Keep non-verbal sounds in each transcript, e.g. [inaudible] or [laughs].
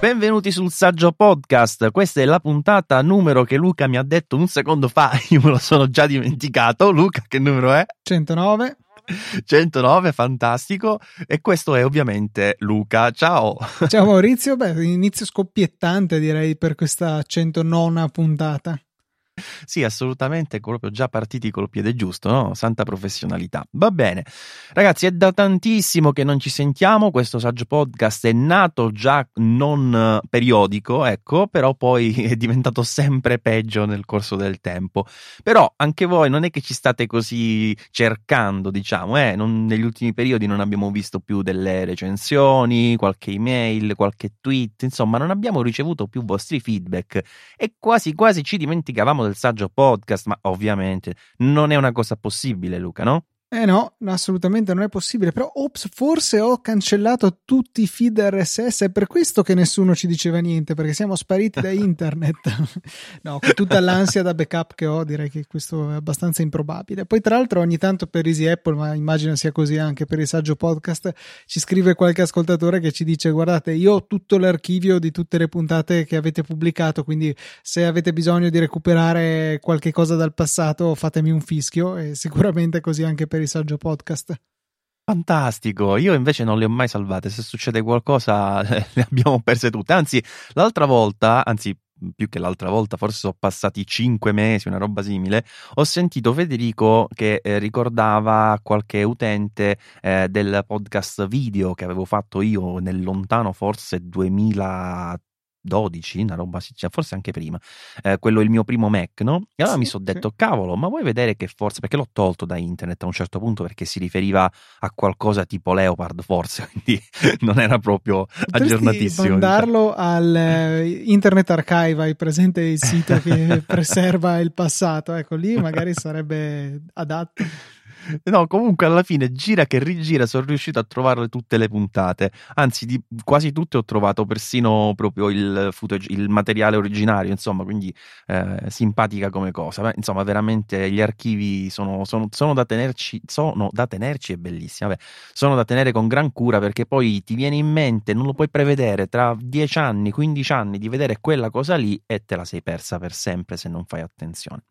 Benvenuti sul Saggio Podcast. Questa è la puntata numero che Luca mi ha detto un secondo fa. [laughs] Io me lo sono già dimenticato. Luca, che numero è? 109. 109, fantastico. E questo è ovviamente Luca. Ciao. Ciao Maurizio. Beh, inizio scoppiettante direi per questa 109 puntata. Sì, assolutamente, proprio già partiti col piede giusto, no? Santa professionalità. Va bene. Ragazzi, è da tantissimo che non ci sentiamo, questo saggio podcast è nato già non eh, periodico, ecco, però poi [laughs] è diventato sempre peggio nel corso del tempo. Però anche voi non è che ci state così cercando, diciamo, eh? Non, negli ultimi periodi non abbiamo visto più delle recensioni, qualche email, qualche tweet, insomma, non abbiamo ricevuto più vostri feedback e quasi quasi ci dimenticavamo del del saggio podcast, ma ovviamente non è una cosa possibile, Luca, no? Eh no, assolutamente non è possibile. Però, ops, forse ho cancellato tutti i feed RSS. È per questo che nessuno ci diceva niente, perché siamo spariti da [laughs] internet. [laughs] no, con tutta l'ansia da backup che ho, direi che questo è abbastanza improbabile. Poi, tra l'altro, ogni tanto per Easy Apple, ma immagino sia così anche per il saggio podcast, ci scrive qualche ascoltatore che ci dice: Guardate, io ho tutto l'archivio di tutte le puntate che avete pubblicato. Quindi, se avete bisogno di recuperare qualche cosa dal passato, fatemi un fischio. E sicuramente così anche per il podcast. Fantastico, io invece non le ho mai salvate, se succede qualcosa [laughs] le abbiamo perse tutte, anzi l'altra volta, anzi più che l'altra volta, forse sono passati cinque mesi, una roba simile, ho sentito Federico che eh, ricordava qualche utente eh, del podcast video che avevo fatto io nel lontano forse 2000 12, una roba, cioè forse anche prima, eh, quello è il mio primo Mac, no? E allora sì, mi sono detto, cavolo, ma vuoi vedere che forse, perché l'ho tolto da internet a un certo punto perché si riferiva a qualcosa tipo Leopard forse, [laughs] quindi non era proprio Potresti aggiornatissimo. mandarlo diciamo. al eh, Internet Archive, hai presente il sito che [laughs] preserva il passato, ecco lì magari sarebbe adatto. No, comunque alla fine gira che rigira sono riuscito a trovare tutte le puntate. Anzi, di quasi tutte ho trovato persino proprio il footage, il materiale originario, insomma, quindi eh, simpatica come cosa. Beh, insomma, veramente gli archivi sono, sono, sono, da tenerci, sono da tenerci, è bellissima. Vabbè, sono da tenere con gran cura perché poi ti viene in mente, non lo puoi prevedere, tra 10 anni, 15 anni di vedere quella cosa lì e te la sei persa per sempre se non fai attenzione.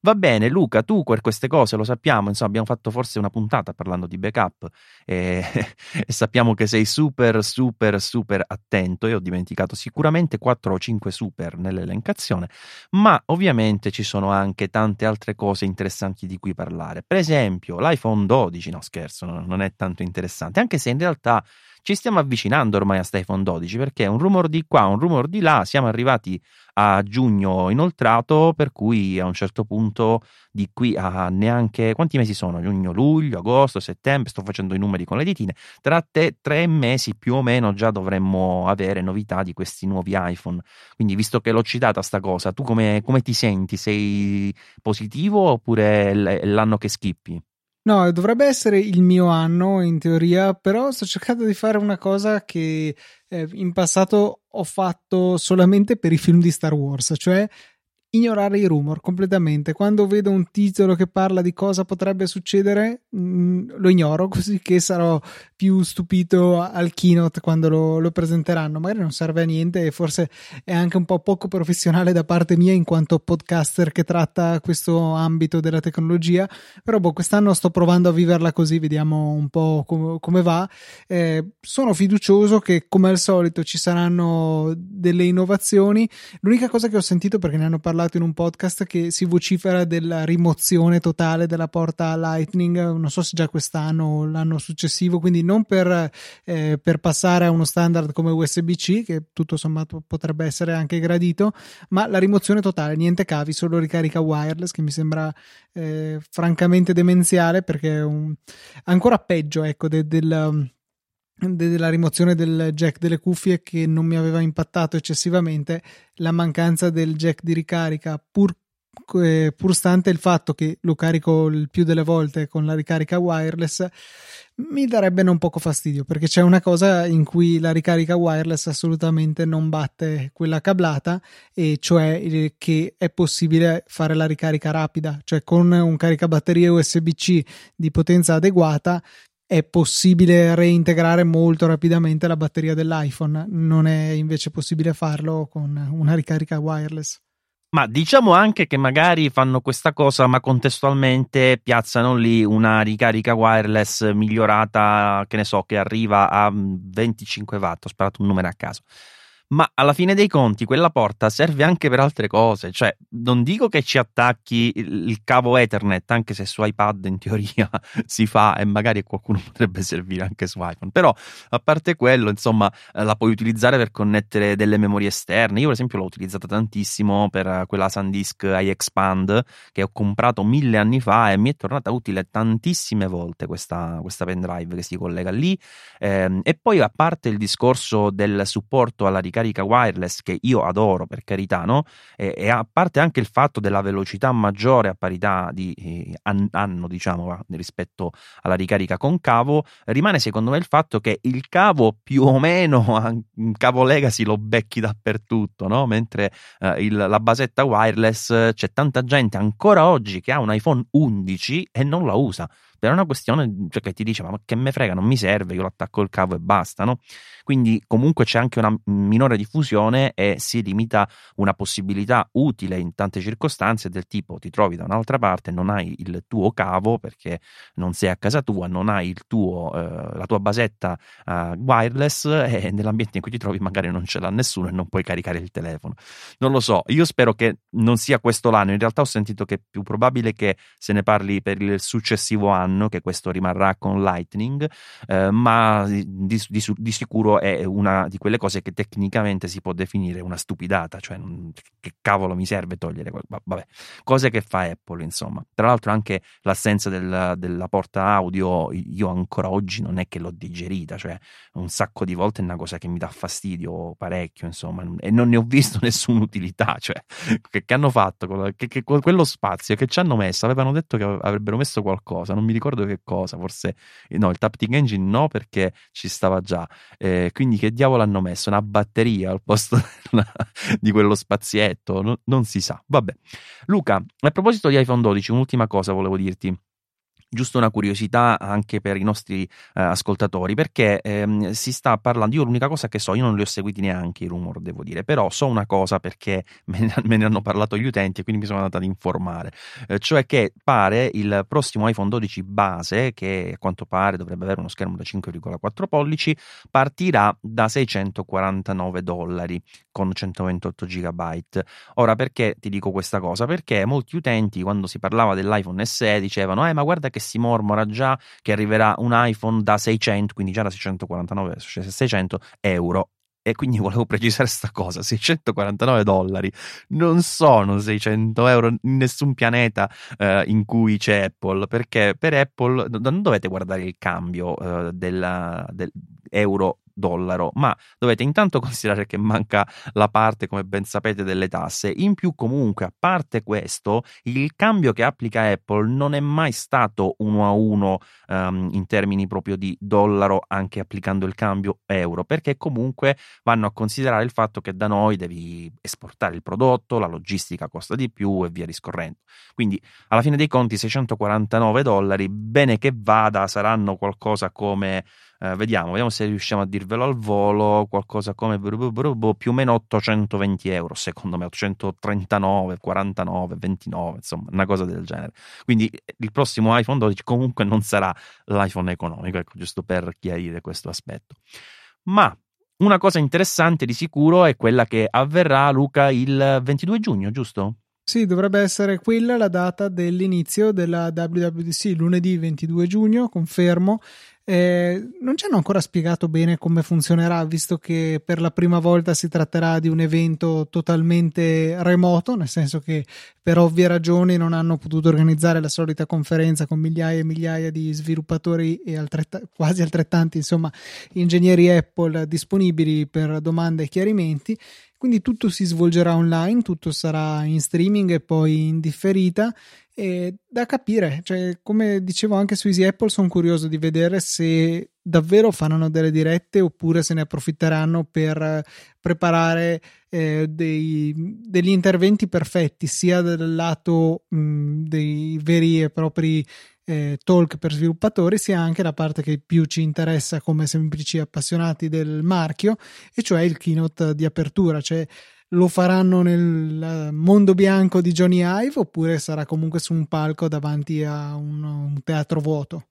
Va bene, Luca, tu per queste cose lo sappiamo, insomma, abbiamo fatto forse una puntata parlando di backup e, [laughs] e sappiamo che sei super, super, super attento. Io ho dimenticato sicuramente 4 o 5 super nell'elencazione, ma ovviamente ci sono anche tante altre cose interessanti di cui parlare. Per esempio, l'iPhone 12, no scherzo, non è tanto interessante, anche se in realtà ci stiamo avvicinando ormai a sta iPhone 12 perché un rumor di qua, un rumor di là, siamo arrivati a giugno inoltrato, per cui a un certo punto di qui a neanche quanti mesi sono? Giugno, luglio, agosto, settembre, sto facendo i numeri con le ditine. Tra te, tre mesi più o meno già dovremmo avere novità di questi nuovi iPhone. Quindi, visto che l'ho citata sta cosa, tu come, come ti senti? Sei positivo oppure è l'anno che schippi? No, dovrebbe essere il mio anno in teoria, però sto cercando di fare una cosa che eh, in passato ho fatto solamente per i film di Star Wars, cioè ignorare i rumor completamente. Quando vedo un titolo che parla di cosa potrebbe succedere, mh, mm, lo ignoro, [laughs] così che sarò più stupito al keynote quando lo, lo, presenteranno. Magari non serve a niente e forse è anche un po' poco professionale da parte mia in quanto podcaster che tratta questo ambito della tecnologia. Però boh, quest'anno sto provando a viverla così, vediamo un po' com- come va. Eh, sono fiducioso che come al solito ci saranno delle innovazioni. L'unica cosa che ho sentito perché ne hanno parlato parlato in un podcast che si vocifera della rimozione totale della porta Lightning, non so se già quest'anno o l'anno successivo, quindi non per, eh, per passare a uno standard come USB-C, che tutto sommato potrebbe essere anche gradito, ma la rimozione totale, niente cavi, solo ricarica wireless, che mi sembra eh, francamente demenziale perché è un, ancora peggio ecco, de, del della rimozione del jack delle cuffie che non mi aveva impattato eccessivamente la mancanza del jack di ricarica pur, eh, pur stante il fatto che lo carico il più delle volte con la ricarica wireless mi darebbe non poco fastidio perché c'è una cosa in cui la ricarica wireless assolutamente non batte quella cablata e cioè che è possibile fare la ricarica rapida cioè con un caricabatterie USB-C di potenza adeguata è possibile reintegrare molto rapidamente la batteria dell'iPhone, non è invece possibile farlo con una ricarica wireless. Ma diciamo anche che magari fanno questa cosa, ma contestualmente piazzano lì una ricarica wireless migliorata, che ne so, che arriva a 25 watt. Ho sparato un numero a caso ma alla fine dei conti quella porta serve anche per altre cose, cioè non dico che ci attacchi il, cavo Ethernet, anche se su iPad in teoria [laughs] si fa e magari qualcuno [laughs] potrebbe servire anche su iPhone, però a parte quello, insomma, eh, la puoi utilizzare per connettere delle memorie esterne. Io per esempio l'ho utilizzata tantissimo per quella SanDisk iExpand che ho comprato mille anni fa e mi è tornata utile tantissime volte questa, questa pendrive che si collega lì. Eh, e poi a parte il discorso del supporto alla ricarica ricarica wireless che io adoro per carità, no? E, e a parte anche il fatto della velocità maggiore a parità di eh, anno, diciamo, rispetto alla ricarica con cavo, rimane secondo me il fatto che il cavo più o meno, [laughs] un cavo legacy lo becchi dappertutto, no? Mentre eh, il, la basetta wireless c'è tanta gente ancora oggi che ha un iPhone 11 e non la usa per una questione cioè, che ti dice ma che me frega non mi serve io l'attacco il cavo e basta no? quindi comunque c'è anche una minore diffusione e si limita una possibilità utile in tante circostanze del tipo ti trovi da un'altra parte non hai il tuo cavo perché non sei a casa tua non hai tuo, eh, la tua basetta eh, wireless e [laughs] nell'ambiente in cui ti trovi magari non ce l'ha nessuno e non puoi caricare il telefono. Non lo so io spero che non sia questo l'anno. In realtà ho sentito che è più probabile che se ne parli per il successivo anno anno che questo rimarrà con Lightning, eh, ma di, di, di, sicuro è una di quelle cose che tecnicamente si può definire una stupidata, cioè che cavolo mi serve togliere, vabbè, cose che fa Apple insomma. Tra l'altro anche l'assenza del, della porta audio io ancora oggi non è che l'ho digerita, cioè un sacco di volte è una cosa che mi dà fastidio parecchio insomma e non ne ho visto [laughs] nessuna utilità, cioè che, che hanno fatto, che, che, quello spazio che ci hanno messo, avevano detto che avrebbero messo qualcosa, non mi ricordo che cosa, forse no, il Taptic Engine no perché ci stava già, eh, quindi che diavolo hanno messo? Una batteria al posto [laughs] di quello spazietto? No, non si sa, vabbè. Luca, a proposito di iPhone 12, un'ultima cosa volevo dirti giusto una curiosità anche per i nostri eh, ascoltatori, perché ehm, si sta parlando, io l'unica cosa che so, io non li ho seguiti neanche i rumor, devo dire, però so una cosa perché [laughs] me ne, me ne hanno parlato gli utenti e quindi mi sono andato ad informare, eh, cioè che pare il prossimo iPhone 12 base, che a quanto pare dovrebbe avere uno schermo da 5,4 pollici, partirà da 649 dollari con 128 GB. Ora perché ti dico questa cosa? Perché molti utenti quando si parlava dell'iPhone SE dicevano "Eh, ma guarda che che si mormora già che arriverà un iPhone da 600, quindi già da 649, cioè 600 euro. E quindi volevo precisare questa cosa: 649 dollari. Non sono 600 euro in nessun pianeta eh, in cui c'è Apple, perché per Apple non dovete guardare il cambio eh, dell'euro del dollaro, ma dovete intanto [laughs] considerare che manca la parte, come ben sapete, delle tasse. In più, comunque, a parte questo, il cambio che applica Apple non è mai stato uno a uno um, in termini proprio di dollaro, anche applicando il cambio euro, perché comunque vanno a considerare il fatto che da noi devi esportare il prodotto, la logistica costa di più e via discorrendo. Quindi, alla fine dei conti, 649 dollari, bene che vada, saranno qualcosa come eh, vediamo, vediamo se riusciamo a dirvelo al volo, qualcosa come più o meno 820 euro, secondo me 839, 49, 29, insomma, una cosa del genere. Quindi eh, il prossimo iPhone 12 comunque non sarà l'iPhone economico, ecco, giusto per chiarire questo aspetto. Ma una cosa interessante di sicuro è quella che avverrà, Luca, il 22 giugno, giusto? Sì, dovrebbe essere quella la data dell'inizio della WWDC, lunedì 22 giugno, confermo. Eh, non ci hanno ancora spiegato bene come funzionerà, visto che per la prima volta si tratterà di un evento totalmente remoto, nel senso che per ovvie ragioni non hanno potuto organizzare la solita conferenza con migliaia e migliaia di sviluppatori e altretta- quasi altrettanti, insomma, ingegneri Apple disponibili per domande e chiarimenti. Quindi tutto si svolgerà online, tutto sarà in streaming e poi in differita. E da capire, cioè, come dicevo anche su Easy Apple, sono curioso di vedere se davvero faranno delle dirette oppure se ne approfitteranno per preparare eh, dei, degli interventi perfetti, sia dal lato mh, dei veri e propri eh, talk per sviluppatori, sia anche la parte che più ci interessa come semplici appassionati del marchio, e cioè il keynote di apertura, cioè lo faranno nel mondo bianco di Johnny Ive oppure sarà comunque su un palco davanti a un, un teatro vuoto?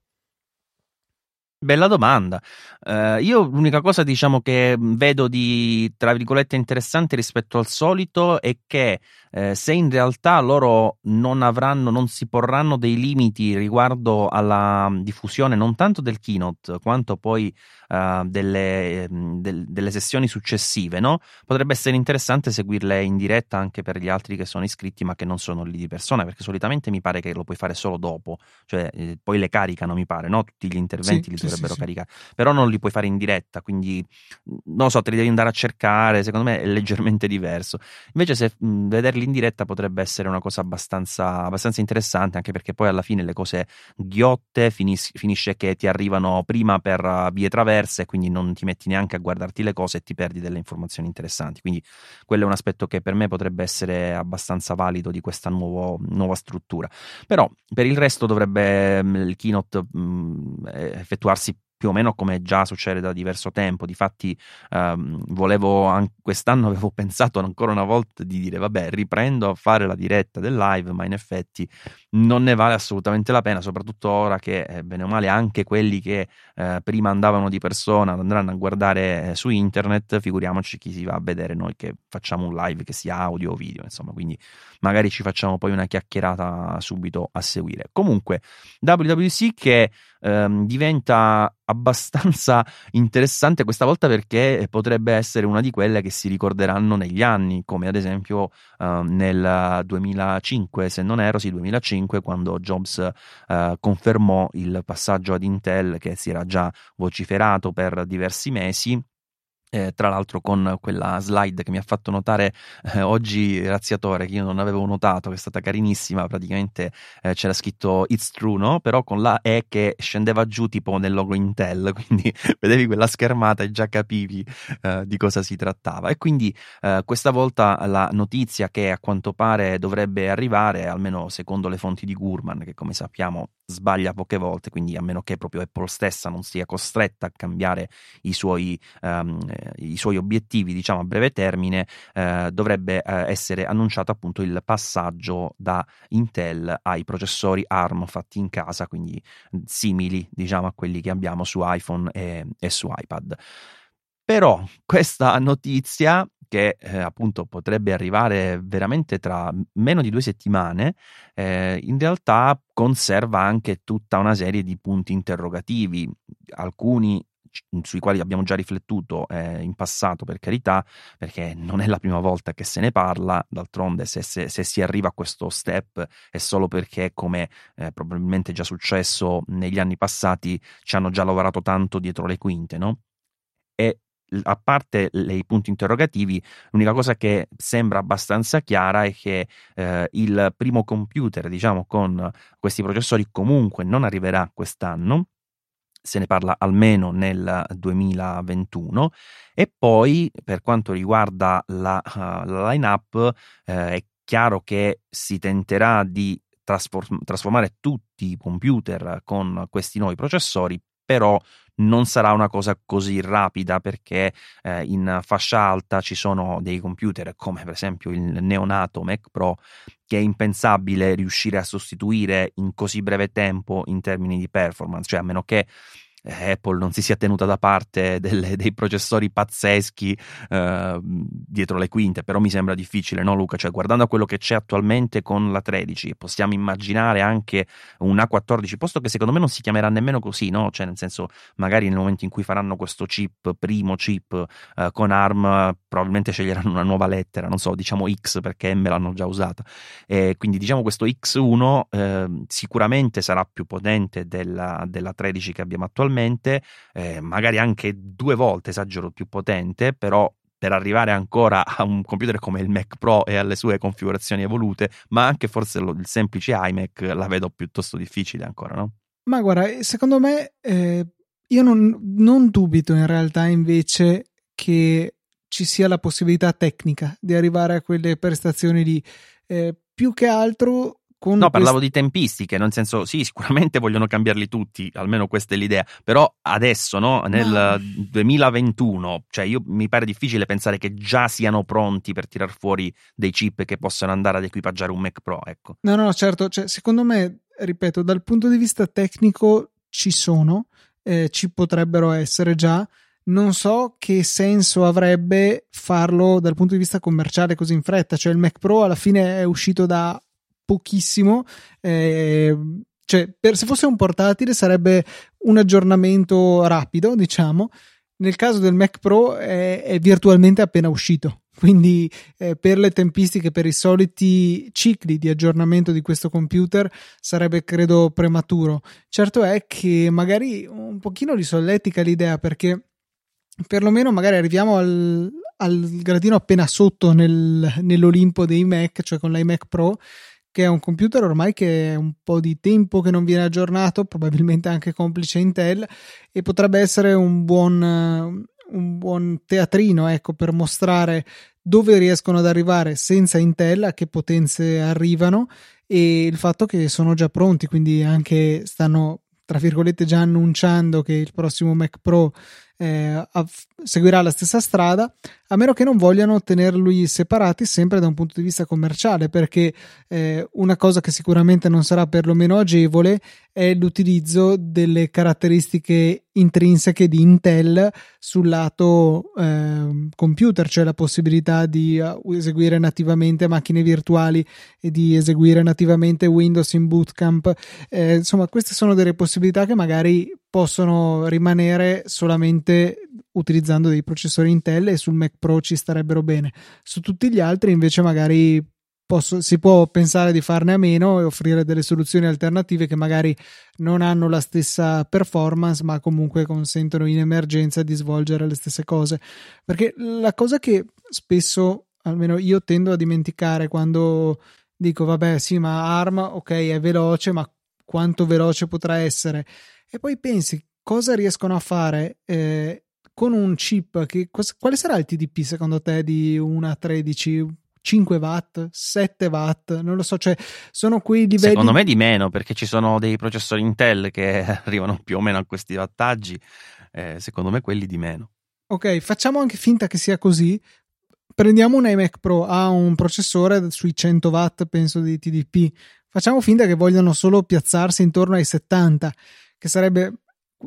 Bella domanda. Uh, io l'unica cosa diciamo che vedo di tra virgolette interessante rispetto al solito è che eh, se in realtà loro non avranno, non si porranno dei limiti riguardo alla diffusione non tanto del keynote quanto poi uh, delle, del, delle, sessioni successive, no? potrebbe essere interessante seguirle in diretta anche per gli altri che sono iscritti ma che non sono lì di persona, perché solitamente mi pare che lo puoi fare solo dopo, cioè eh, poi le caricano, mi pare, no? tutti gli interventi sì, li sì, dovrebbero sì, caricare, però non li puoi fare in diretta, quindi non lo so, te li devi andare a cercare, secondo me è leggermente diverso. Invece se mh, vederli vederli in diretta potrebbe essere una cosa abbastanza, abbastanza interessante, anche perché poi alla fine le cose ghiotte finis- finisce che ti arrivano prima per uh, vie traverse, quindi non ti metti neanche a guardarti le cose e ti perdi delle informazioni interessanti. Quindi quello è un aspetto che per me potrebbe essere abbastanza valido di questa nuovo, nuova struttura. Però per il resto dovrebbe mm, il keynote mh, mm, effettuarsi più o meno come già succede da diverso tempo. Difatti, ehm, volevo anche quest'anno [laughs] avevo pensato ancora una volta di dire: vabbè, riprendo a fare la diretta del live, ma in effetti non ne vale assolutamente la pena, soprattutto ora che, eh, bene o male, anche quelli che eh, prima andavano di persona andranno a guardare eh, su internet. Figuriamoci chi si va a vedere noi che facciamo un live che sia audio o video, insomma, quindi magari ci facciamo poi una chiacchierata subito a seguire. Comunque, WWC che ehm, diventa abbastanza [laughs] interessante questa volta perché potrebbe essere una di quelle che si ricorderanno negli anni, come ad esempio eh, nel 2005, se non ero, sì, 2005, quando Jobs eh, confermò il passaggio ad Intel che si era già vociferato per diversi mesi eh, tra l'altro con quella slide che mi ha fatto notare eh, oggi Razziatore che io non avevo notato che è stata carinissima praticamente eh, c'era scritto it's true no? però con la E che scendeva giù tipo nel logo Intel [laughs] quindi vedevi quella schermata e già capivi eh, di cosa si trattava e quindi eh, questa volta la notizia che a quanto pare dovrebbe arrivare almeno secondo le fonti di Gurman che come sappiamo sbaglia poche volte quindi a meno che proprio Apple stessa non sia costretta a cambiare i suoi um, i suoi obiettivi, diciamo a breve termine, eh, dovrebbe eh, essere annunciato appunto il passaggio da Intel ai processori ARM fatti in casa, quindi simili, diciamo, a quelli che abbiamo su iPhone e, e su iPad. Però questa notizia che eh, appunto potrebbe arrivare veramente tra meno di due settimane, eh, in realtà conserva anche tutta una serie di punti interrogativi, alcuni sui quali abbiamo già riflettuto eh, in passato, per carità, perché non è la prima volta che se ne parla, d'altronde se, se, se si arriva a questo step è solo perché, come eh, probabilmente già successo negli anni passati, ci hanno già lavorato tanto dietro le quinte, no? E a parte i punti interrogativi, l'unica cosa che sembra abbastanza chiara è che eh, il primo computer, diciamo, con questi processori comunque non arriverà quest'anno se ne parla almeno nel 2021 e poi per quanto riguarda la, uh, la line-up eh, è chiaro che si tenterà di trasform- trasformare tutti i computer con questi nuovi processori però non sarà una cosa così rapida perché eh, in fascia alta ci sono dei computer come per esempio il neonato Mac Pro che è impensabile riuscire a sostituire in così breve tempo in termini di performance, cioè a meno che Apple non si sia tenuta da parte delle, dei processori pazzeschi eh, dietro le quinte, però mi sembra difficile, no Luca? Cioè guardando a quello che c'è attualmente con la 13, possiamo immaginare anche un A14, posto che secondo me non si chiamerà nemmeno così, no? Cioè nel senso magari nel momento in cui faranno questo chip, primo chip eh, con ARM, probabilmente sceglieranno una nuova lettera, non so, diciamo X perché M l'hanno già usata. E quindi diciamo questo X1 eh, sicuramente sarà più potente della, della 13 che abbiamo attualmente attualmente, eh, magari anche due volte, esagero, più potente, però per arrivare ancora a un computer come il Mac Pro e alle sue configurazioni evolute, ma anche forse lo, il semplice iMac la vedo piuttosto difficile ancora, no? Ma guarda, secondo me eh, io non, non dubito in realtà invece che ci sia la possibilità tecnica di arrivare a quelle prestazioni lì. Eh, più che altro con no, quest- parlavo di tempistiche, nel senso, sì, sicuramente [laughs] vogliono cambiarli tutti, almeno questa è l'idea, però adesso, no, nel Ma- 2021, cioè io mi pare difficile pensare che già siano pronti per tirar fuori dei chip che possano andare ad equipaggiare un Mac Pro, ecco. No, no, certo, cioè, secondo me, ripeto, dal punto di vista tecnico ci sono, eh, ci potrebbero essere già. Non so che senso avrebbe farlo dal punto di vista commerciale così in fretta. Cioè, il Mac Pro alla fine è uscito da pochissimo. eh, cioè, per, se fosse un portatile sarebbe un aggiornamento rapido, diciamo. Nel caso del Mac Pro è, è virtualmente appena uscito. Quindi eh, per le tempistiche, per i soliti cicli di aggiornamento di questo computer sarebbe credo prematuro. Certo è che magari un pochino li solletica l'idea perché perlomeno magari arriviamo al, al gradino appena sotto nel, nell'Olimpo dei Mac, cioè con l'iMac Pro, che è un computer ormai che è un po' di tempo che non viene aggiornato, probabilmente anche complice Intel, e potrebbe essere un buon, un buon teatrino ecco, per mostrare dove riescono ad arrivare senza Intel, a che potenze arrivano e il fatto che sono già pronti, quindi anche stanno tra virgolette già annunciando che il prossimo Mac Pro eh, av- seguirà la stessa strada, a meno che non vogliano tenerli separati sempre da un punto di vista commerciale, perché eh, una cosa che sicuramente non sarà perlomeno agevole è l'utilizzo delle caratteristiche intrinseche di Intel sul lato eh, computer, cioè la possibilità di uh, eseguire nativamente macchine virtuali e di eseguire nativamente Windows in Bootcamp. Eh, insomma, queste sono delle possibilità che magari possono rimanere solamente utilizzando dei processori Intel e sul Mac Pro ci starebbero bene. Su tutti gli altri invece magari posso, si può pensare di farne a meno e offrire delle soluzioni alternative che magari non hanno la stessa performance ma comunque consentono in emergenza di svolgere le stesse cose. Perché la cosa che spesso, almeno io tendo a dimenticare quando dico vabbè sì ma ARM ok è veloce ma quanto veloce potrà essere e poi pensi cosa riescono a fare eh, con un chip che quale sarà il TDP secondo te di una 13 5 watt 7 watt? Non lo so cioè sono quei livelli secondo me di meno perché ci sono dei processori Intel che [laughs] arrivano più o meno a questi wattaggi. Eh, secondo me quelli di meno. Ok facciamo anche finta che sia così. Prendiamo un iMac Pro ha un processore sui 100 watt penso di TDP facciamo finta che vogliano solo piazzarsi intorno ai 70 che sarebbe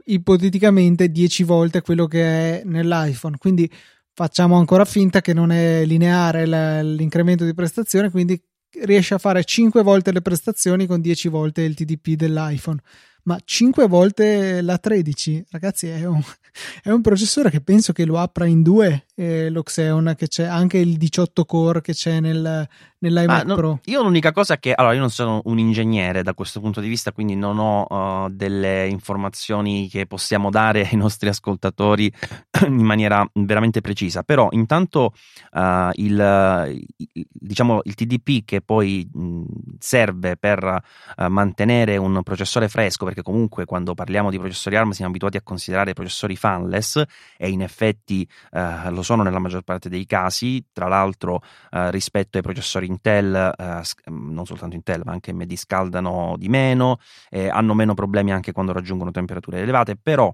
ipoteticamente 10 volte quello che è nell'iPhone. Quindi facciamo ancora finta che non è lineare l'incremento di prestazione, quindi riesce a fare 5 volte le prestazioni con 10 volte il TDP dell'iPhone. Ma 5 volte la 13, ragazzi, è un, [laughs] è un processore che penso che lo apra in due eh, lo Xeon, che c'è anche il 18 core che c'è nel, nell'iMac no, Pro. Io l'unica cosa che allora io non sono un ingegnere da questo punto di vista, quindi non ho uh, delle informazioni che possiamo dare ai nostri ascoltatori [clears throat] in maniera veramente precisa. Però intanto uh, il, il, diciamo il TDP che poi mh, serve per uh, mantenere un processore fresco, perché comunque quando parliamo di processori ARM siamo abituati a considerare processori fanless e in effetti lo sono nella maggior parte dei casi. Tra l'altro rispetto ai processori Intel, eh, non soltanto Intel, ma anche AMD scaldano di meno, eh, hanno meno problemi anche quando raggiungono temperature elevate, però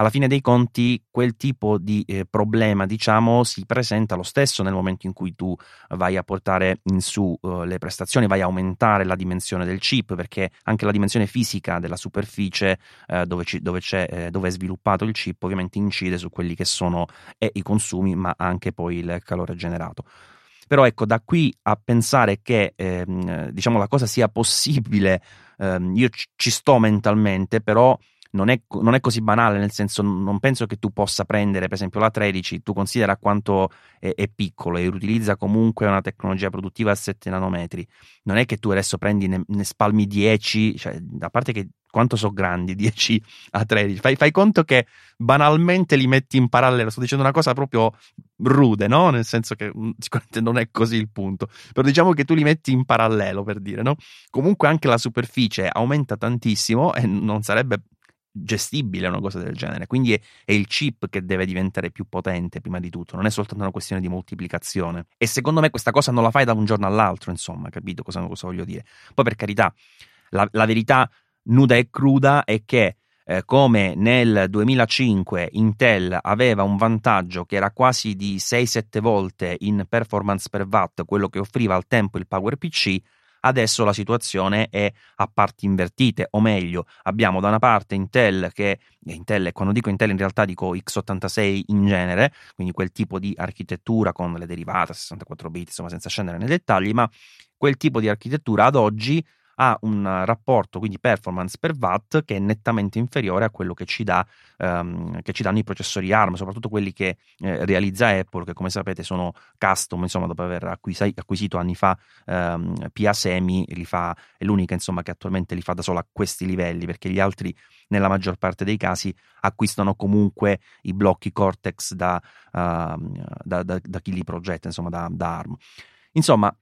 alla fine dei conti quel tipo di eh, problema diciamo si presenta lo stesso nel momento in cui tu vai a portare in su uh, le prestazioni vai a aumentare la dimensione del chip perché anche la dimensione fisica della superficie uh, dove, ci, dove, eh, dove, è sviluppato il chip ovviamente incide su quelli che sono eh, i consumi ma anche poi il calore generato. Però ecco, da qui a pensare che ehm, diciamo la cosa sia possibile, ehm, io ci sto mentalmente, però non è, non è, così banale, nel senso non penso che tu possa prendere per esempio la 13, tu considera quanto è, è, piccolo e utilizza comunque una tecnologia produttiva a 7 nanometri, non è che tu adesso prendi, ne, ne spalmi 10, cioè, a parte che quanto sono grandi [laughs] 10 a 13, fai, fai, conto che banalmente li metti in parallelo, sto dicendo una cosa proprio rude, no? Nel senso che mm, sicuramente non è così il punto, però diciamo che tu li metti in parallelo per dire, no? Comunque anche la superficie aumenta tantissimo e non sarebbe gestibile una cosa del genere. Quindi è, è, il chip che deve diventare più potente prima di tutto, non è soltanto una questione di moltiplicazione. E secondo me questa cosa non la fai da un giorno all'altro, insomma, capito cosa, cosa voglio dire? Poi per carità, la, la verità nuda e cruda è che eh, come nel 2005 Intel aveva un vantaggio che era quasi di 6-7 volte in performance per watt quello che offriva al tempo il PowerPC, adesso la situazione è a parti invertite, o meglio, abbiamo da una parte Intel che, Intel, quando dico Intel in realtà dico x86 in genere, quindi quel tipo di architettura con le derivate 64 bit, insomma senza scendere nei dettagli, ma quel tipo di architettura ad oggi ha un rapporto quindi performance per watt che è nettamente inferiore a quello che ci, dà, um, che ci danno i processori ARM, soprattutto quelli che eh, realizza Apple, che come sapete sono custom, insomma, dopo aver acquisi- acquisito anni fa um, PA Semi, li fa, è l'unica insomma, che attualmente li fa da sola a questi livelli, perché gli altri nella maggior parte dei casi acquistano comunque i blocchi Cortex da, uh, da, da, da chi li progetta, insomma, da ARM. Insomma,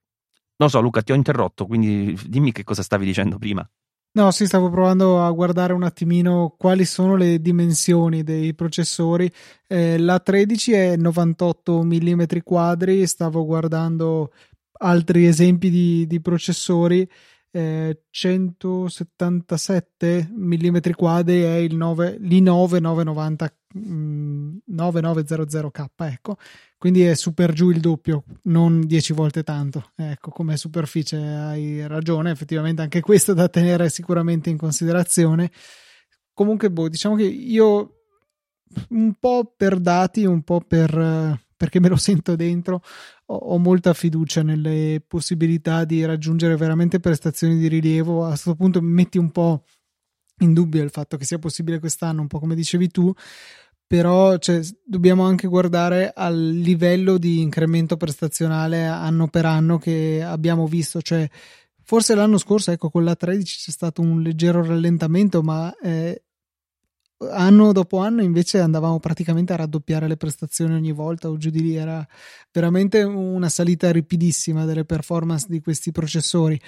non so, Luca, ti ho interrotto, quindi dimmi che cosa stavi dicendo prima. No, sì, stavo provando a guardare un attimino quali sono le dimensioni dei processori. Eh, la 13 è 98 mm quadri, stavo guardando altri esempi di, di processori. Eh, 177 mm quadri è il 9, l'i9 990 9900K, ecco, quindi è super giù il doppio, non 10 volte tanto. Ecco, come superficie hai ragione, effettivamente anche questo da tenere sicuramente in considerazione. Comunque, boh, diciamo che io un po' per dati, un po' per perché me lo sento dentro, ho, ho, molta fiducia nelle possibilità di raggiungere veramente prestazioni di rilievo. A questo punto metti un po' in dubbio il fatto che sia possibile quest'anno, un po' come dicevi tu, però cioè, dobbiamo anche guardare al livello di incremento prestazionale anno per anno che abbiamo visto, cioè forse l'anno scorso ecco con la 13 c'è stato un leggero rallentamento, ma eh, anno dopo anno invece andavamo praticamente a raddoppiare le prestazioni ogni volta. O giù di lì era veramente una salita ripidissima delle performance di questi processori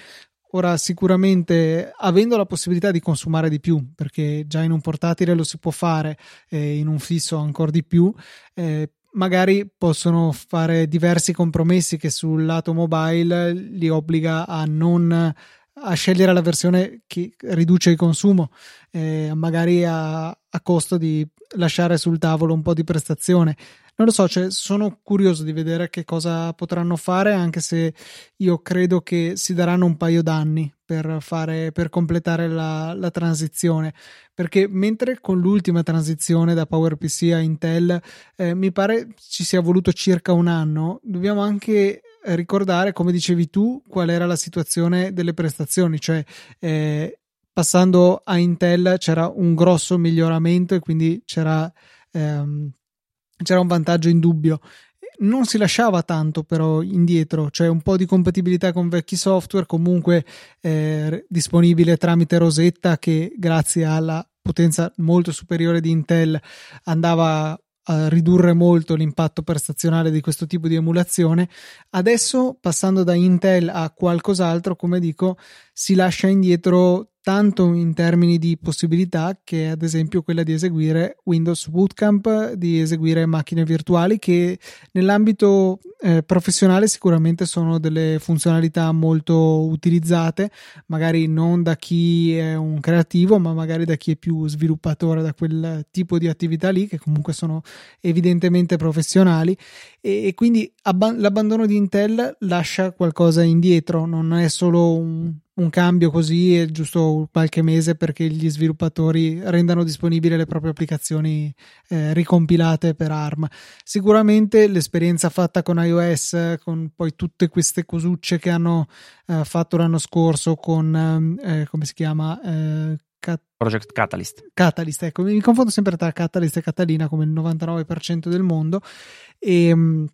Ora, sicuramente avendo la possibilità di consumare di più, perché già in un portatile lo si può fare, eh, in un fisso ancora di più, eh, magari possono fare diversi compromessi che sul lato mobile li obbliga a non a scegliere la versione che riduce il consumo, eh, magari a, a costo di lasciare sul tavolo un po' di prestazione non lo so, cioè, sono curioso di vedere che cosa potranno fare, anche se io credo che si daranno un paio d'anni per, fare, per completare la, la transizione. Perché mentre con l'ultima transizione da PowerPC a Intel eh, mi pare ci sia voluto circa un anno, dobbiamo anche ricordare, come dicevi tu, qual era la situazione delle prestazioni, cioè eh, passando a Intel c'era un grosso miglioramento e quindi c'era ehm, c'era un vantaggio indubbio. Non si lasciava tanto però indietro, cioè un po' di compatibilità con vecchi software comunque eh, disponibile tramite Rosetta che grazie alla potenza molto superiore di Intel andava a ridurre molto l'impatto prestazionale di questo tipo di emulazione. Adesso passando da Intel a qualcos'altro, come dico, si lascia indietro tanto in termini di possibilità che ad esempio quella di eseguire Windows Bootcamp, di eseguire macchine virtuali che nell'ambito eh, professionale sicuramente sono delle funzionalità molto utilizzate, magari non da chi è un creativo, ma magari da chi è più sviluppatore da quel tipo di attività lì, che comunque sono evidentemente professionali. E, e quindi abba- l'abbandono di Intel lascia qualcosa indietro, non è solo un un cambio così è giusto qualche mese perché gli sviluppatori rendano disponibili le proprie applicazioni eh, ricompilate per ARM. Sicuramente l'esperienza fatta con iOS, con poi tutte queste cosucce che hanno eh, fatto l'anno scorso con eh, come si chiama eh, Cat- Project Catalyst. Catalyst, ecco, mi confondo sempre tra Catalyst e Catalina come il 99% del mondo e mm,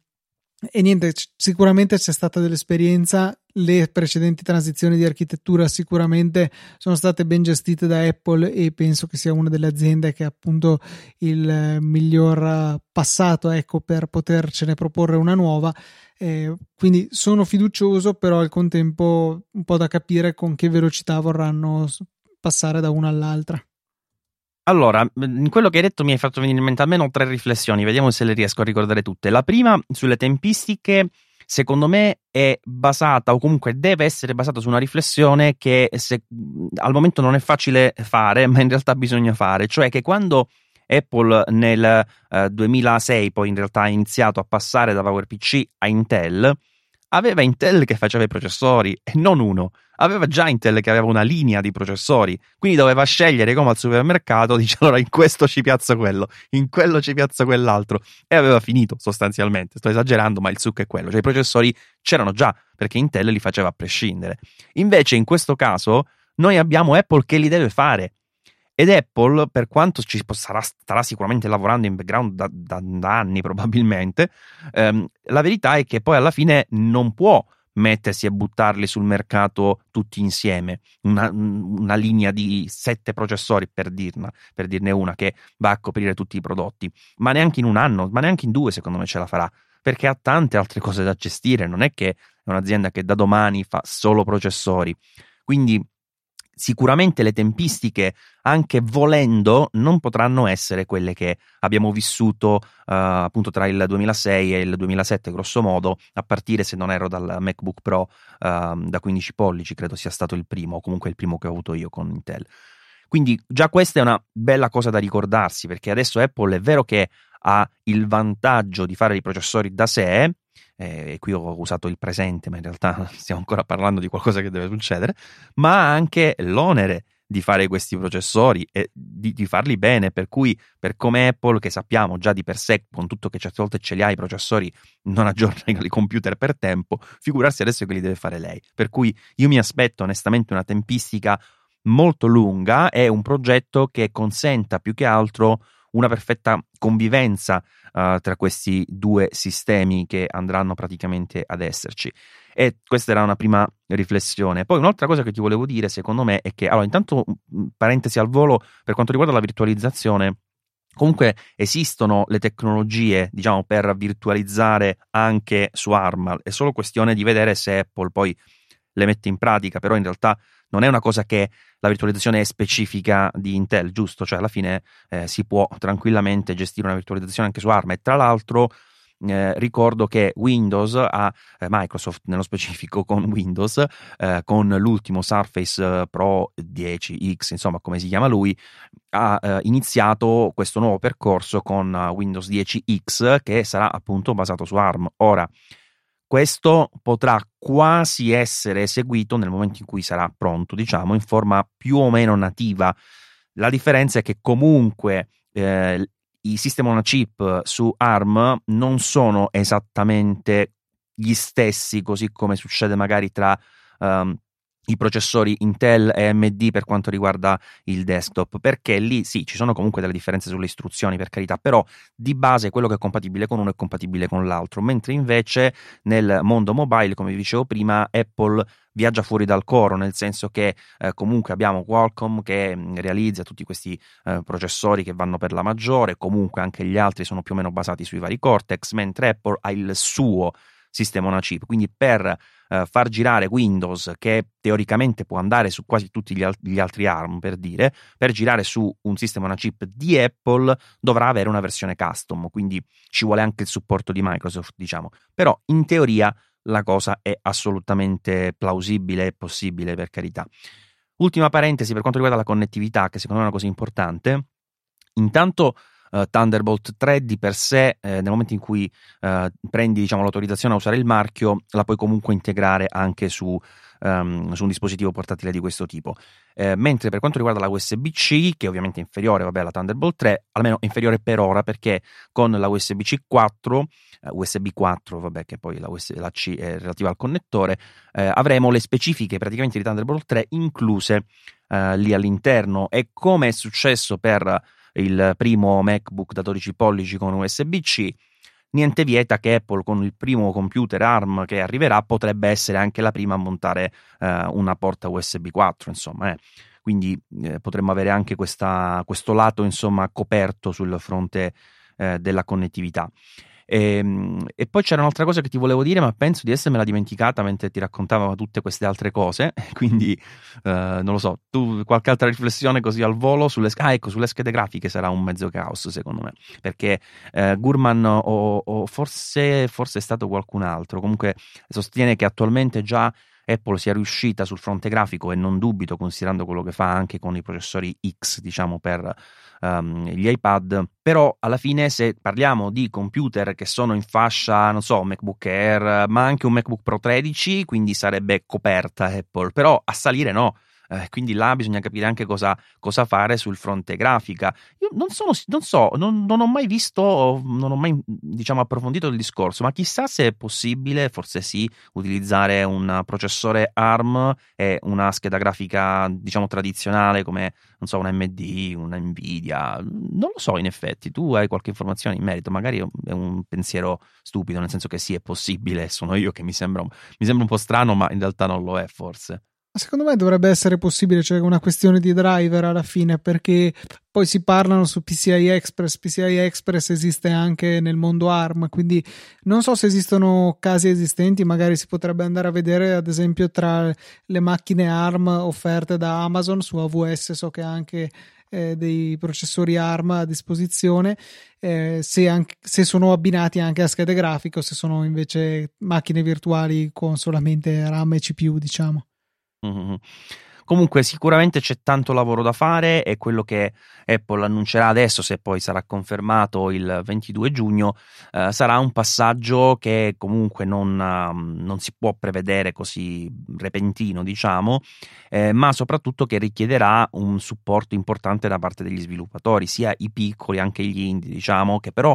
e niente, sicuramente c'è stata dell'esperienza, le precedenti transizioni di architettura sicuramente sono state ben gestite da Apple e penso che sia una delle aziende che ha appunto il miglior passato ecco, per potercene proporre una nuova. Eh, quindi sono fiducioso, però al contempo un po' da capire con che velocità vorranno passare da una all'altra. Allora, in quello che hai detto mi hai fatto venire in mente almeno tre riflessioni, vediamo se le riesco a ricordare tutte. La prima sulle tempistiche, secondo me è basata o comunque deve essere basata su una riflessione che se, al momento non è facile fare, ma in realtà bisogna fare, cioè che quando Apple nel eh, 2006 poi in realtà ha iniziato a passare da PowerPC a Intel, aveva Intel che faceva i processori e non uno. Aveva già Intel che aveva una linea di processori, quindi doveva scegliere come al supermercato, [laughs] dice allora in questo ci piazza quello, in quello ci piazza quell'altro e aveva finito sostanzialmente. Sto esagerando, ma il succo è quello, cioè i processori c'erano già perché Intel li faceva a prescindere. Invece in questo caso noi abbiamo Apple che li deve fare ed Apple, per quanto ci sarà, starà sicuramente lavorando in background da, da, da anni probabilmente, ehm, la verità è che poi alla fine non può mettersi e buttarli sul mercato tutti insieme, una, una linea di sette processori per, dirna, per dirne una che va a coprire tutti i prodotti, ma neanche in un anno, ma neanche in due secondo me ce la farà, perché ha tante altre cose da gestire, non è che è un'azienda che da domani fa solo processori. Quindi sicuramente le tempistiche, anche volendo, non potranno essere quelle che abbiamo vissuto uh, appunto tra il 2006 e il 2007, grosso modo, a partire, se non ero, dal MacBook Pro uh, da 15 pollici, credo sia stato il primo, o comunque il primo che ho avuto io con Intel. Quindi già questa è una bella cosa da ricordarsi, perché adesso Apple è vero che ha il vantaggio di fare i processori da sé, eh, qui ho usato il presente, ma in realtà [laughs] stiamo ancora parlando di qualcosa che deve succedere, ma anche l'onere di fare questi processori e di, di, farli bene, per cui per come Apple, che sappiamo già di per sé, con tutto che certe volte ce li ha i processori, non aggiorna i computer per tempo, figurarsi adesso che li deve fare lei. Per cui io mi aspetto onestamente una tempistica molto lunga e un progetto che consenta più che altro una perfetta convivenza uh, tra questi due sistemi che andranno praticamente ad esserci. E questa era una prima riflessione. Poi un'altra cosa che ti volevo dire, secondo me, è che, allora, intanto, parentesi al volo, per quanto riguarda la virtualizzazione, Comunque esistono le tecnologie, diciamo, per virtualizzare anche su ARM, è solo questione di vedere se Apple poi le mette in pratica, però in realtà non è una cosa che la virtualizzazione è specifica di Intel, giusto? Cioè alla fine eh, si può tranquillamente gestire una virtualizzazione anche su ARM e tra l'altro eh, ricordo che Windows ha, eh, Microsoft nello specifico con Windows, eh, con l'ultimo Surface Pro 10X, insomma come si chiama lui, ha eh, iniziato questo nuovo percorso con Windows 10X che sarà appunto basato su ARM. Ora, questo potrà quasi essere eseguito nel momento in cui sarà pronto, diciamo, in forma più o meno nativa. La differenza è che comunque eh, i sistemi on chip su ARM non sono esattamente gli stessi, così come succede magari tra um, i processori Intel e AMD per quanto riguarda il desktop, perché lì sì, ci sono comunque delle differenze sulle istruzioni, per carità, però di base quello che è compatibile con uno è compatibile con l'altro, mentre invece nel mondo mobile, come vi dicevo prima, Apple viaggia fuori dal coro, nel senso che eh, comunque abbiamo Qualcomm che mh, realizza tutti questi eh, processori che vanno per la maggiore, comunque anche gli altri sono più o meno basati sui vari Cortex, mentre Apple ha il suo sistema on chip. Quindi per eh, far girare Windows, che teoricamente può andare su quasi tutti gli, al- gli, altri ARM, per dire, per girare su un sistema on chip di Apple dovrà avere una versione custom, quindi ci vuole anche il supporto di Microsoft, diciamo. Però in teoria la cosa è assolutamente plausibile e possibile, per carità. Ultima parentesi per quanto riguarda la connettività, che secondo me è una cosa importante. Intanto uh, Thunderbolt 3 di per sé, eh, nel momento in cui uh, prendi diciamo, l'autorizzazione a usare il marchio, la puoi comunque integrare anche su, um, su un dispositivo portatile di questo tipo. Eh, mentre per quanto riguarda la USB-C, che ovviamente è inferiore vabbè, alla Thunderbolt 3, almeno inferiore per ora, perché con la USB-C 4, eh, USB 4, vabbè, che poi la, USB, la C è relativa al connettore, eh, avremo le specifiche praticamente di Thunderbolt 3 incluse lì all'interno. E come è successo per il primo MacBook da 12 pollici con USB-C, niente vieta che Apple con il primo computer ARM che arriverà potrebbe essere anche la prima a montare eh, una porta USB 4, insomma, eh. quindi eh, potremmo avere anche questa, questo lato insomma coperto sul fronte eh, della connettività. E, ehm, e, poi c'era un'altra cosa che ti volevo dire, ma penso di essermela dimenticata mentre ti raccontavo tutte queste altre cose. [laughs] Quindi, eh, non lo so, tu qualche altra riflessione così al volo sulle, ah, ecco, sulle schede grafiche sarà un mezzo caos, secondo me. Perché eh, Gurman o, o forse, forse è stato qualcun altro, comunque sostiene che attualmente già Apple sia riuscita sul fronte grafico e non dubito considerando quello che fa anche con i processori X diciamo per um, gli iPad. Però alla fine se parliamo di computer che sono in fascia non so MacBook Air ma anche un MacBook Pro 13 quindi sarebbe coperta Apple. Però a salire no eh, quindi là bisogna capire anche cosa, cosa, fare sul fronte grafica. Io non, sono, non so, non, non, ho mai visto, non ho mai diciamo, approfondito il discorso, ma chissà se è possibile, forse sì, utilizzare un processore ARM e una scheda grafica diciamo tradizionale come non so, un AMD, una Nvidia. Non lo so, in effetti, tu hai qualche informazione in merito, magari è un pensiero stupido, nel senso che sì, è possibile, sono io che mi sembra, mi sembra un po' strano, ma in realtà non lo è, forse. Secondo me dovrebbe essere possibile, cioè una questione di driver alla fine, perché poi si parlano su PCI Express, PCI Express esiste anche nel mondo ARM, quindi non so se esistono casi esistenti, magari si potrebbe andare a vedere ad esempio tra le macchine ARM offerte da Amazon su AWS, so che anche eh, dei processori ARM a disposizione, eh, se, anche, se, sono abbinati anche a schede grafiche o se sono invece macchine virtuali con solamente RAM e CPU, diciamo. Mm-hmm. Comunque sicuramente c'è tanto lavoro da fare e quello che Apple annuncerà adesso, se poi sarà confermato il 22 giugno, eh, sarà un passaggio che comunque non, uh, non, si può prevedere così repentino, diciamo, eh, ma soprattutto che richiederà un supporto importante da parte degli sviluppatori, sia i piccoli, anche gli indie, diciamo, che però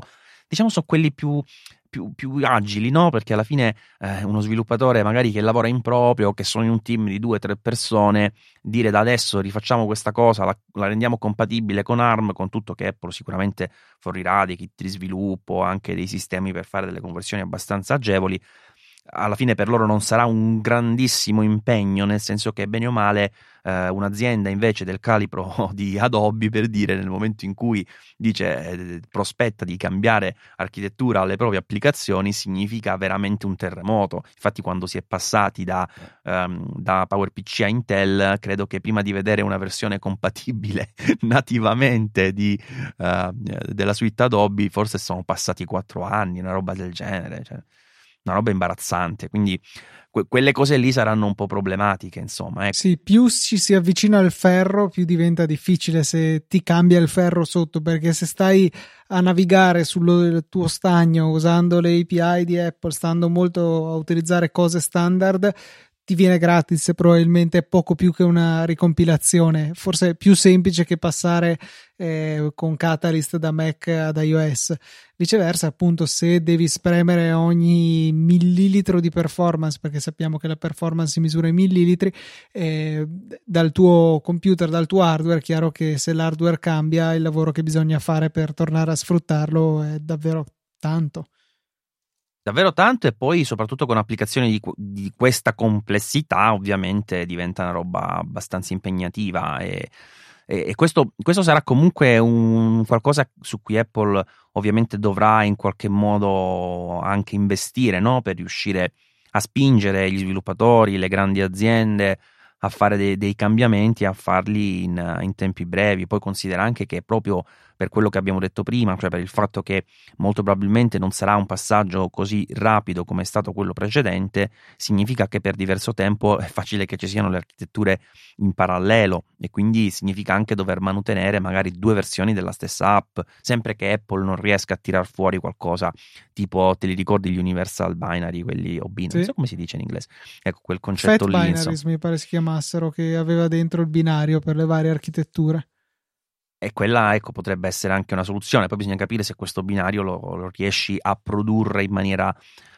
diciamo sono quelli più più, più, agili, no? Perché alla fine eh, uno sviluppatore magari che lavora in proprio, che sono in un team di due o tre persone, dire da adesso rifacciamo questa cosa, la, la, rendiamo compatibile con ARM, con tutto che Apple sicuramente fornirà dei kit di sviluppo, anche dei sistemi per fare delle conversioni abbastanza agevoli, alla fine per loro non sarà un grandissimo impegno, nel senso che bene o male eh, un'azienda invece del calibro [laughs] di Adobe, per dire, nel momento in cui dice eh, prospetta di cambiare architettura alle proprie applicazioni, significa veramente un terremoto. Infatti, quando si è passati da, um, da PowerPC a Intel, credo che prima di vedere una versione compatibile [laughs] nativamente di, uh, della suite Adobe, forse sono passati quattro anni, una roba del genere. Cioè una roba imbarazzante. Quindi que- quelle cose lì saranno un po' problematiche, insomma. Ecco. Sì, più ci si avvicina al ferro, più diventa difficile se ti cambia il ferro sotto, perché se stai a navigare sul tuo stagno usando le API di Apple, stando molto a utilizzare cose standard, ti viene gratis probabilmente poco più che una ricompilazione, forse più semplice che passare eh, con Catalyst da Mac ad iOS. Viceversa, appunto, se devi spremere ogni millilitro di performance, perché sappiamo che la performance si misura in millilitri, eh, dal tuo computer, dal tuo hardware, è chiaro che se l'hardware cambia, il lavoro che bisogna fare per tornare a sfruttarlo è davvero tanto davvero tanto e poi soprattutto con applicazioni di, di, questa complessità ovviamente diventa una roba abbastanza impegnativa e, e, e questo, questo, sarà comunque un qualcosa su cui Apple ovviamente dovrà in qualche modo anche investire no? per riuscire a spingere gli sviluppatori, le grandi aziende a fare dei, dei cambiamenti, a farli in, in tempi brevi. Poi considera anche che proprio per quello che abbiamo detto prima, cioè per il fatto che molto probabilmente non sarà un passaggio così rapido come è stato quello precedente, significa che per diverso tempo è facile che ci siano le architetture in parallelo e quindi significa anche dover mantenere magari due versioni della stessa app, sempre che Apple non riesca a tirar fuori qualcosa tipo, te li ricordi gli Universal Binary, quelli o binary, sì. non so come si dice in inglese, ecco quel concetto Fat lì. Binaries mi pare si chiamassero, che aveva dentro il binario per le varie architetture. E quella, ecco, potrebbe essere anche una soluzione. Poi bisogna capire se questo binario lo, lo riesci a produrre in maniera,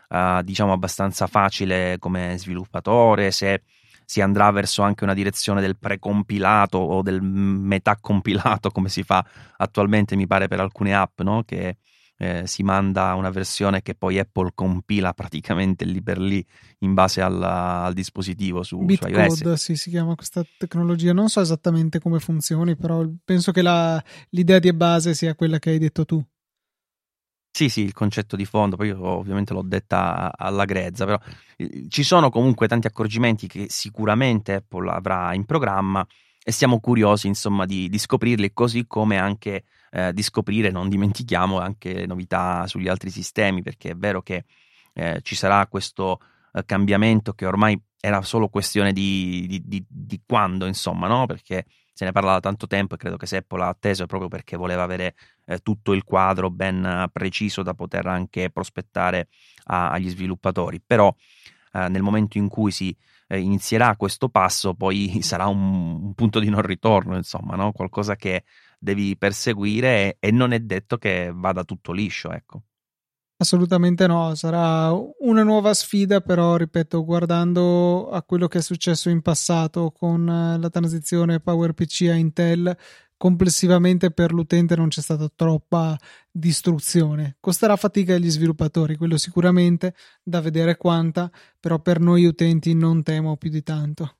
uh, diciamo, abbastanza facile come sviluppatore, se si andrà verso anche una direzione del precompilato o del metà compilato, come si fa attualmente, mi pare, per alcune app, no? Che eh, si manda una versione che poi Apple compila praticamente lì per lì in base alla, al dispositivo su, Bitcode, su iOS. sì, si chiama questa tecnologia. Non so esattamente come funzioni, però penso che la, l'idea di base sia quella che hai detto tu. Sì, sì, il concetto di fondo, poi io ovviamente l'ho detta alla grezza, però ci sono comunque tanti accorgimenti che sicuramente Apple avrà in programma e siamo curiosi insomma di, di scoprirli, così come anche eh, di scoprire, non dimentichiamo, anche le novità sugli altri sistemi, perché è vero che eh, ci sarà questo eh, cambiamento che ormai era solo questione di, di, di, di quando, insomma, no? Perché se ne parla da tanto tempo e credo che Seppo l'ha atteso proprio perché voleva avere eh, tutto il quadro ben preciso da poter anche prospettare a, agli sviluppatori. Però eh, nel momento in cui si eh, inizierà questo passo, poi sarà un, un punto di non ritorno, insomma, no? qualcosa che devi perseguire e, e non è detto che vada tutto liscio, ecco. Assolutamente no, sarà una nuova sfida, però ripeto, guardando a quello che è successo in passato con la transizione PowerPC a Intel, complessivamente per l'utente non c'è stata troppa distruzione. Costerà fatica agli sviluppatori, quello sicuramente, da vedere quanta, però per noi utenti non temo più di tanto.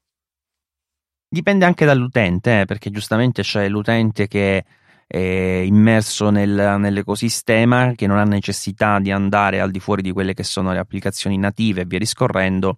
Dipende anche dall'utente, eh, perché giustamente c'è l'utente che eh, immerso nel, nell'ecosistema, che non ha necessità di andare al di fuori di quelle che sono le applicazioni native e via discorrendo.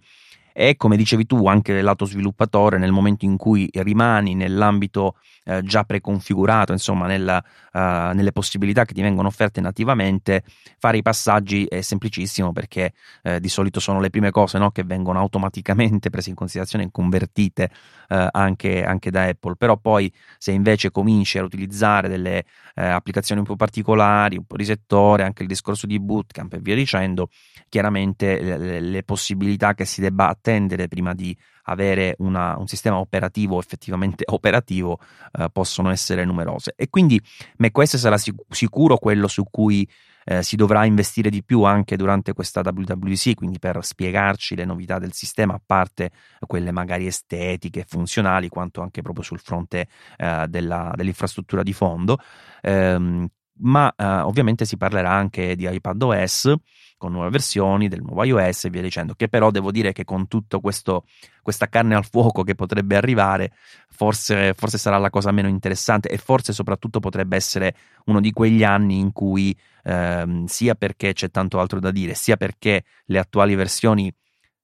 E come dicevi tu, anche lato sviluppatore, nel momento in cui rimani nell'ambito eh, già preconfigurato, insomma, nella, uh, nelle possibilità che ti vengono offerte nativamente, fare i passaggi è semplicissimo perché eh, di solito sono le prime cose no, che vengono automaticamente prese in considerazione e convertite uh, anche, anche, da Apple. Però poi se invece cominci a utilizzare delle uh, applicazioni un po' particolari, un po' di settore, anche il discorso di bootcamp e via dicendo, chiaramente le, le possibilità che si debba attendere prima di avere una, un sistema operativo effettivamente [laughs] operativo eh, possono essere numerose. E quindi macOS sarà sic- sicuro quello su cui eh, si dovrà investire di più anche durante questa WWC, quindi per spiegarci le novità del sistema, a parte quelle magari estetiche e funzionali, quanto anche proprio sul fronte eh, della, dell'infrastruttura di fondo. Ehm, ma eh, ovviamente si parlerà anche di iPadOS con nuove versioni del nuovo iOS e via dicendo, che però devo dire che con questo questa carne al fuoco che potrebbe arrivare, forse, forse sarà la cosa meno interessante e forse soprattutto potrebbe essere uno di quegli anni in cui ehm, sia perché c'è tanto altro da dire, sia perché le attuali versioni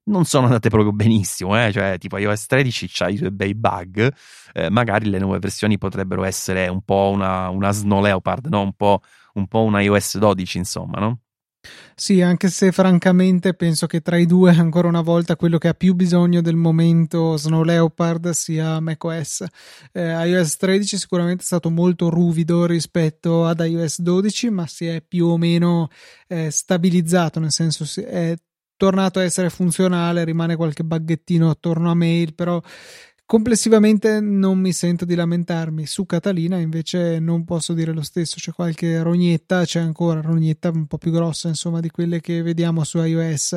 non sono andate proprio benissimo, eh? cioè tipo iOS 13 ha i suoi bei bug, eh, magari le nuove versioni potrebbero essere un po' una, una Snow Leopard, no? un, po', un po' una iOS 12 insomma, no? Sì, anche se francamente penso che tra i due, ancora una volta, quello che ha più bisogno del momento Snow Leopard sia macOS. Eh, iOS 13 sicuramente è stato molto ruvido rispetto ad iOS 12, ma si è più o meno eh, stabilizzato, nel senso è tornato a essere funzionale, rimane qualche baghettino attorno a mail, però Complessivamente non mi sento di lamentarmi. Su Catalina invece non posso dire lo stesso, c'è qualche rognetta, c'è ancora rognetta un po' più grossa insomma di quelle che vediamo su iOS.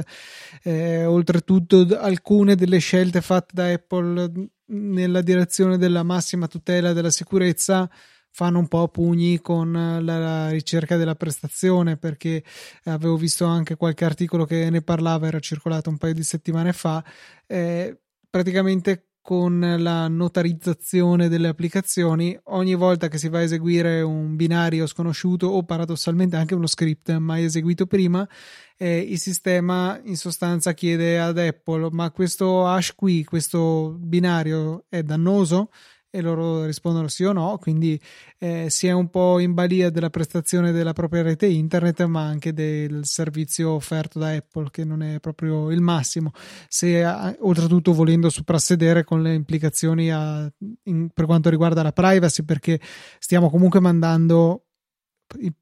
Eh, oltretutto alcune delle scelte fatte da Apple nella direzione della massima tutela della sicurezza fanno un po' pugni con la ricerca della prestazione perché avevo visto anche qualche articolo che ne parlava, era circolato un paio di settimane fa. Eh, praticamente con la notarizzazione delle applicazioni ogni volta che si va a eseguire un binario sconosciuto o paradossalmente anche uno script mai eseguito prima eh, il sistema in sostanza chiede ad Apple ma questo hash qui questo binario è dannoso e loro rispondono sì o no, quindi eh, si è un po' in balia della prestazione della propria rete internet, ma anche del servizio offerto da Apple, che non è proprio il massimo. Se oltretutto volendo soprassedere con le implicazioni a, in, per quanto riguarda la privacy, perché stiamo comunque mandando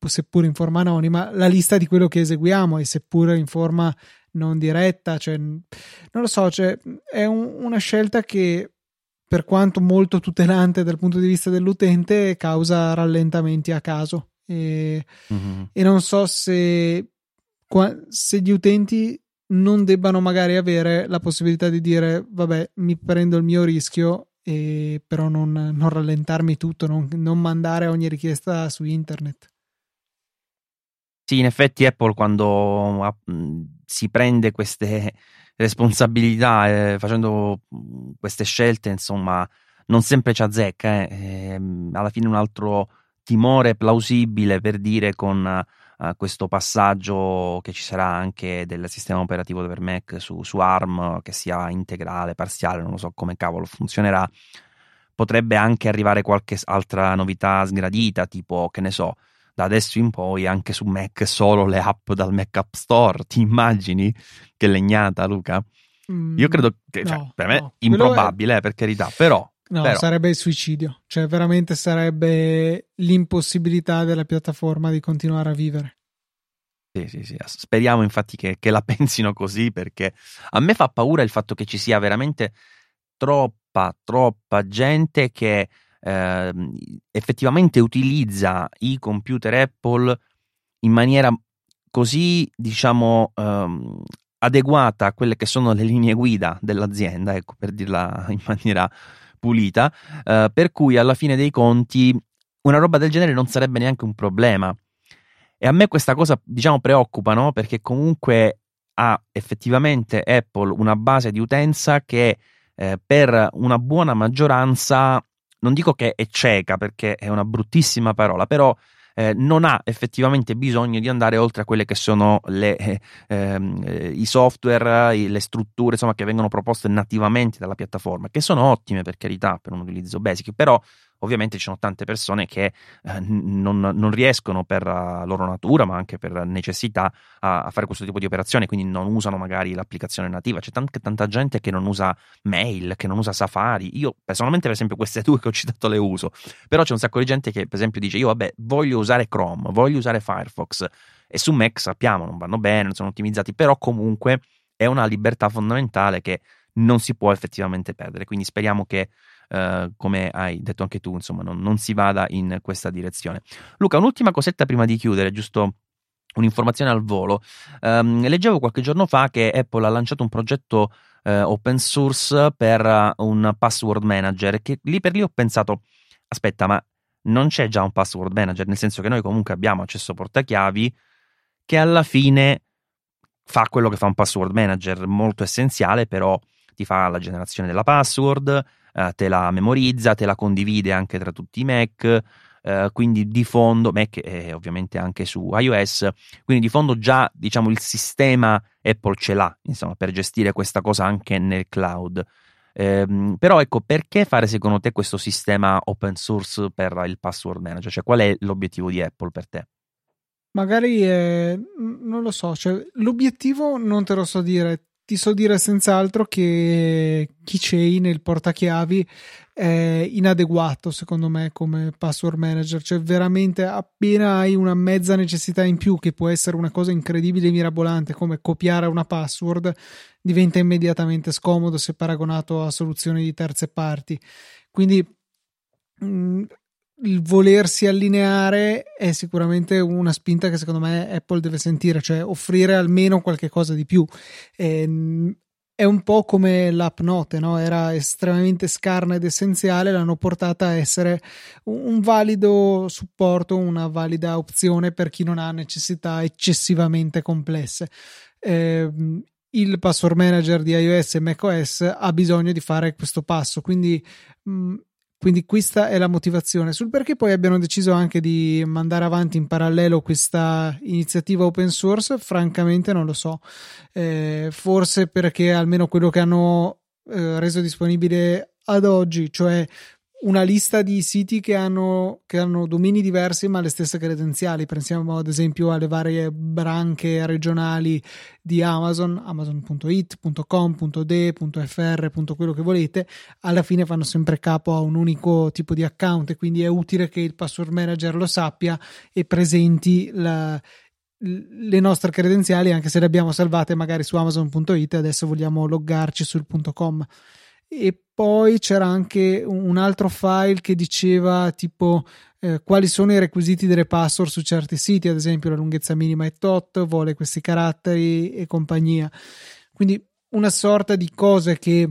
seppur in forma anonima, la lista di quello che eseguiamo e seppur in forma non diretta, cioè, non lo so, cioè, è un, una scelta che per quanto molto tutelante dal punto di vista dell'utente, causa rallentamenti a caso. E, mm-hmm. e non so se, se gli utenti non debbano magari avere la possibilità di dire vabbè mi prendo il mio rischio e però non, non rallentarmi tutto non, non, mandare ogni richiesta su internet sì in effetti Apple quando si prende queste responsabilità eh, facendo queste scelte, insomma, non sempre ci azzecca. Eh. Ehm, alla fine un altro timore plausibile per dire con uh, questo passaggio che ci sarà anche del sistema operativo per Mac su, su ARM, che sia integrale, parziale, non lo so come cavolo funzionerà, potrebbe anche arrivare qualche altra novità sgradita, tipo, che ne so, da adesso in poi anche su Mac solo le app dal Mac App Store. Ti immagini? Che legnata, Luca? Mm, Io credo che, cioè, no, per me, no. improbabile, è... eh, per carità, però. No, però. sarebbe il suicidio, cioè veramente sarebbe l'impossibilità della piattaforma di continuare a vivere. Sì, sì, sì. Speriamo infatti che, che, la [laughs] pensino così perché a me fa paura il fatto che ci sia veramente troppa, troppa gente che eh, effettivamente utilizza i computer Apple in maniera così, diciamo, ehm, adeguata a quelle che sono le linee guida dell'azienda, ecco, per dirla [laughs] in maniera pulita, eh, per cui alla fine dei conti una roba del genere non sarebbe neanche un problema. E a me questa cosa, diciamo, preoccupa, no? Perché comunque ha effettivamente Apple una base di utenza che eh, per una buona maggioranza, non dico che è cieca perché è una bruttissima parola, però eh, non ha effettivamente bisogno di andare oltre a quelle che sono le, eh, eh, i software, le strutture insomma, che vengono proposte nativamente dalla piattaforma, che sono ottime per carità per un utilizzo basic, però ovviamente ci sono tante persone che eh, non, non, riescono per uh, loro natura, ma anche per necessità, a, a, fare questo tipo di operazioni, quindi non usano magari l'applicazione nativa. C'è tanta, tanta gente che non usa mail, che non usa Safari. Io personalmente, per esempio, queste [laughs] due che ho citato le uso, però c'è un sacco di gente che, per esempio, dice: Io vabbè, voglio usare Chrome, voglio usare Firefox. E su Mac sappiamo, non vanno bene, non sono ottimizzati, però comunque è una libertà fondamentale che non si può effettivamente perdere. Quindi speriamo che eh, come hai detto anche tu, insomma, non, non si vada in questa direzione. Luca, un'ultima cosetta prima di chiudere, giusto un'informazione al volo. Um, leggevo qualche giorno fa che Apple ha lanciato un progetto uh, open source per uh, un password manager che lì per lì ho pensato aspetta ma non c'è già un password manager nel senso che noi comunque abbiamo accesso portachiavi che alla fine fa quello che fa un password manager molto essenziale però ti fa la generazione della password eh, te la memorizza, te la condivide anche tra tutti i Mac. Uh, quindi di fondo, Mac e ovviamente anche su iOS, quindi di fondo già diciamo il sistema Apple ce l'ha, insomma, per gestire questa cosa anche nel cloud. Um, però ecco, perché fare secondo te questo sistema open source per il password manager? Cioè, qual è l'obiettivo di Apple per te? Magari eh, non lo so, cioè, l'obiettivo non te lo so dire ti so dire senz'altro che Keychain, il portachiavi, è inadeguato secondo me come password manager. Cioè, veramente appena hai una mezza necessità in più, che può essere una cosa incredibile e mirabolante, come copiare una password, diventa immediatamente scomodo se paragonato a soluzioni di terze parti. Quindi il volersi allineare è sicuramente una spinta che secondo me Apple deve sentire, cioè offrire almeno qualche cosa di più. Ehm, è un po' come l'app Note, no? era estremamente scarna ed essenziale, l'hanno portata a essere un valido supporto, una valida opzione per chi non ha necessità eccessivamente complesse. Eh, il password manager di iOS e macOS ha bisogno di fare questo passo, quindi quindi questa è la motivazione. Sul perché poi abbiano deciso anche di mandare avanti in parallelo questa iniziativa open source, francamente non lo so. Eh, forse perché almeno quello che hanno eh, reso disponibile ad oggi, cioè una lista di siti che hanno, che hanno, domini diversi ma le stesse credenziali. Pensiamo ad esempio alle varie branche regionali di Amazon, amazon.it, quello che volete. Alla fine fanno sempre capo a un unico tipo di account e quindi è utile che il password manager lo sappia e presenti la, le nostre credenziali anche se le abbiamo salvate magari su amazon.it e adesso vogliamo loggarci sul .com e poi c'era anche un altro file che diceva tipo eh, quali sono i requisiti delle password su certi siti, ad esempio la lunghezza minima è tot, vuole questi caratteri e compagnia. Quindi una sorta di cose che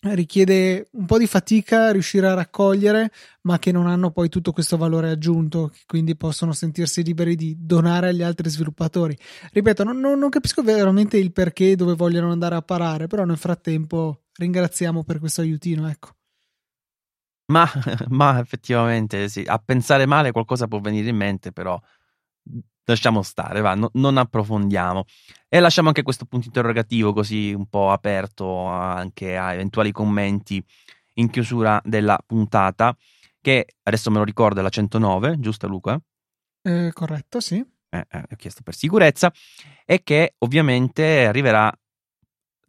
richiede un po' di fatica riuscire a raccogliere, ma che non hanno poi tutto questo valore aggiunto, quindi possono sentirsi liberi di donare agli altri sviluppatori. Ripeto, non, non, non capisco veramente il perché dove vogliono andare a parare, però nel frattempo ringraziamo per questo aiutino, ecco. Ma, ma effettivamente sì, a pensare male qualcosa può venire in mente, però lasciamo stare, va, no, non approfondiamo. E lasciamo anche questo punto interrogativo così un po' aperto anche a eventuali commenti in chiusura della puntata, che adesso me lo ricordo è la 109, giusto Luca? Eh, corretto, sì. Eh, eh, ho chiesto per sicurezza, e che ovviamente arriverà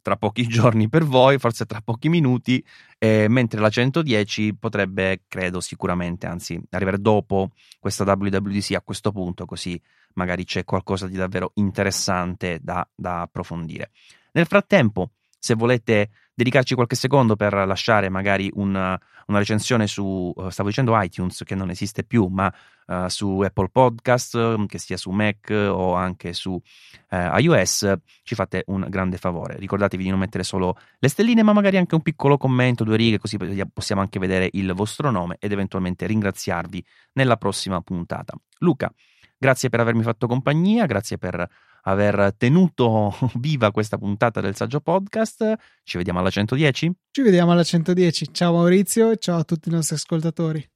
tra pochi [laughs] giorni per voi, forse tra pochi minuti, eh, mentre la 110 potrebbe, credo sicuramente, anzi, arrivare dopo questa WWDC a questo punto, così magari c'è qualcosa di davvero interessante da, da approfondire. Nel frattempo, se volete dedicarci qualche secondo per lasciare magari una, una recensione su, uh, stavo dicendo iTunes che non esiste più, ma uh, su Apple Podcast, um, che sia su Mac o anche su uh, iOS, ci fate un grande favore. Ricordatevi di non mettere solo le stelline, ma magari anche un piccolo commento, due righe, così possiamo anche vedere il vostro nome ed eventualmente ringraziarvi nella prossima puntata. Luca, grazie per avermi fatto compagnia, grazie per aver tenuto [laughs] viva questa puntata del Saggio Podcast. Ci vediamo alla 110? Ci vediamo alla 110. Ciao Maurizio e ciao a tutti i nostri ascoltatori.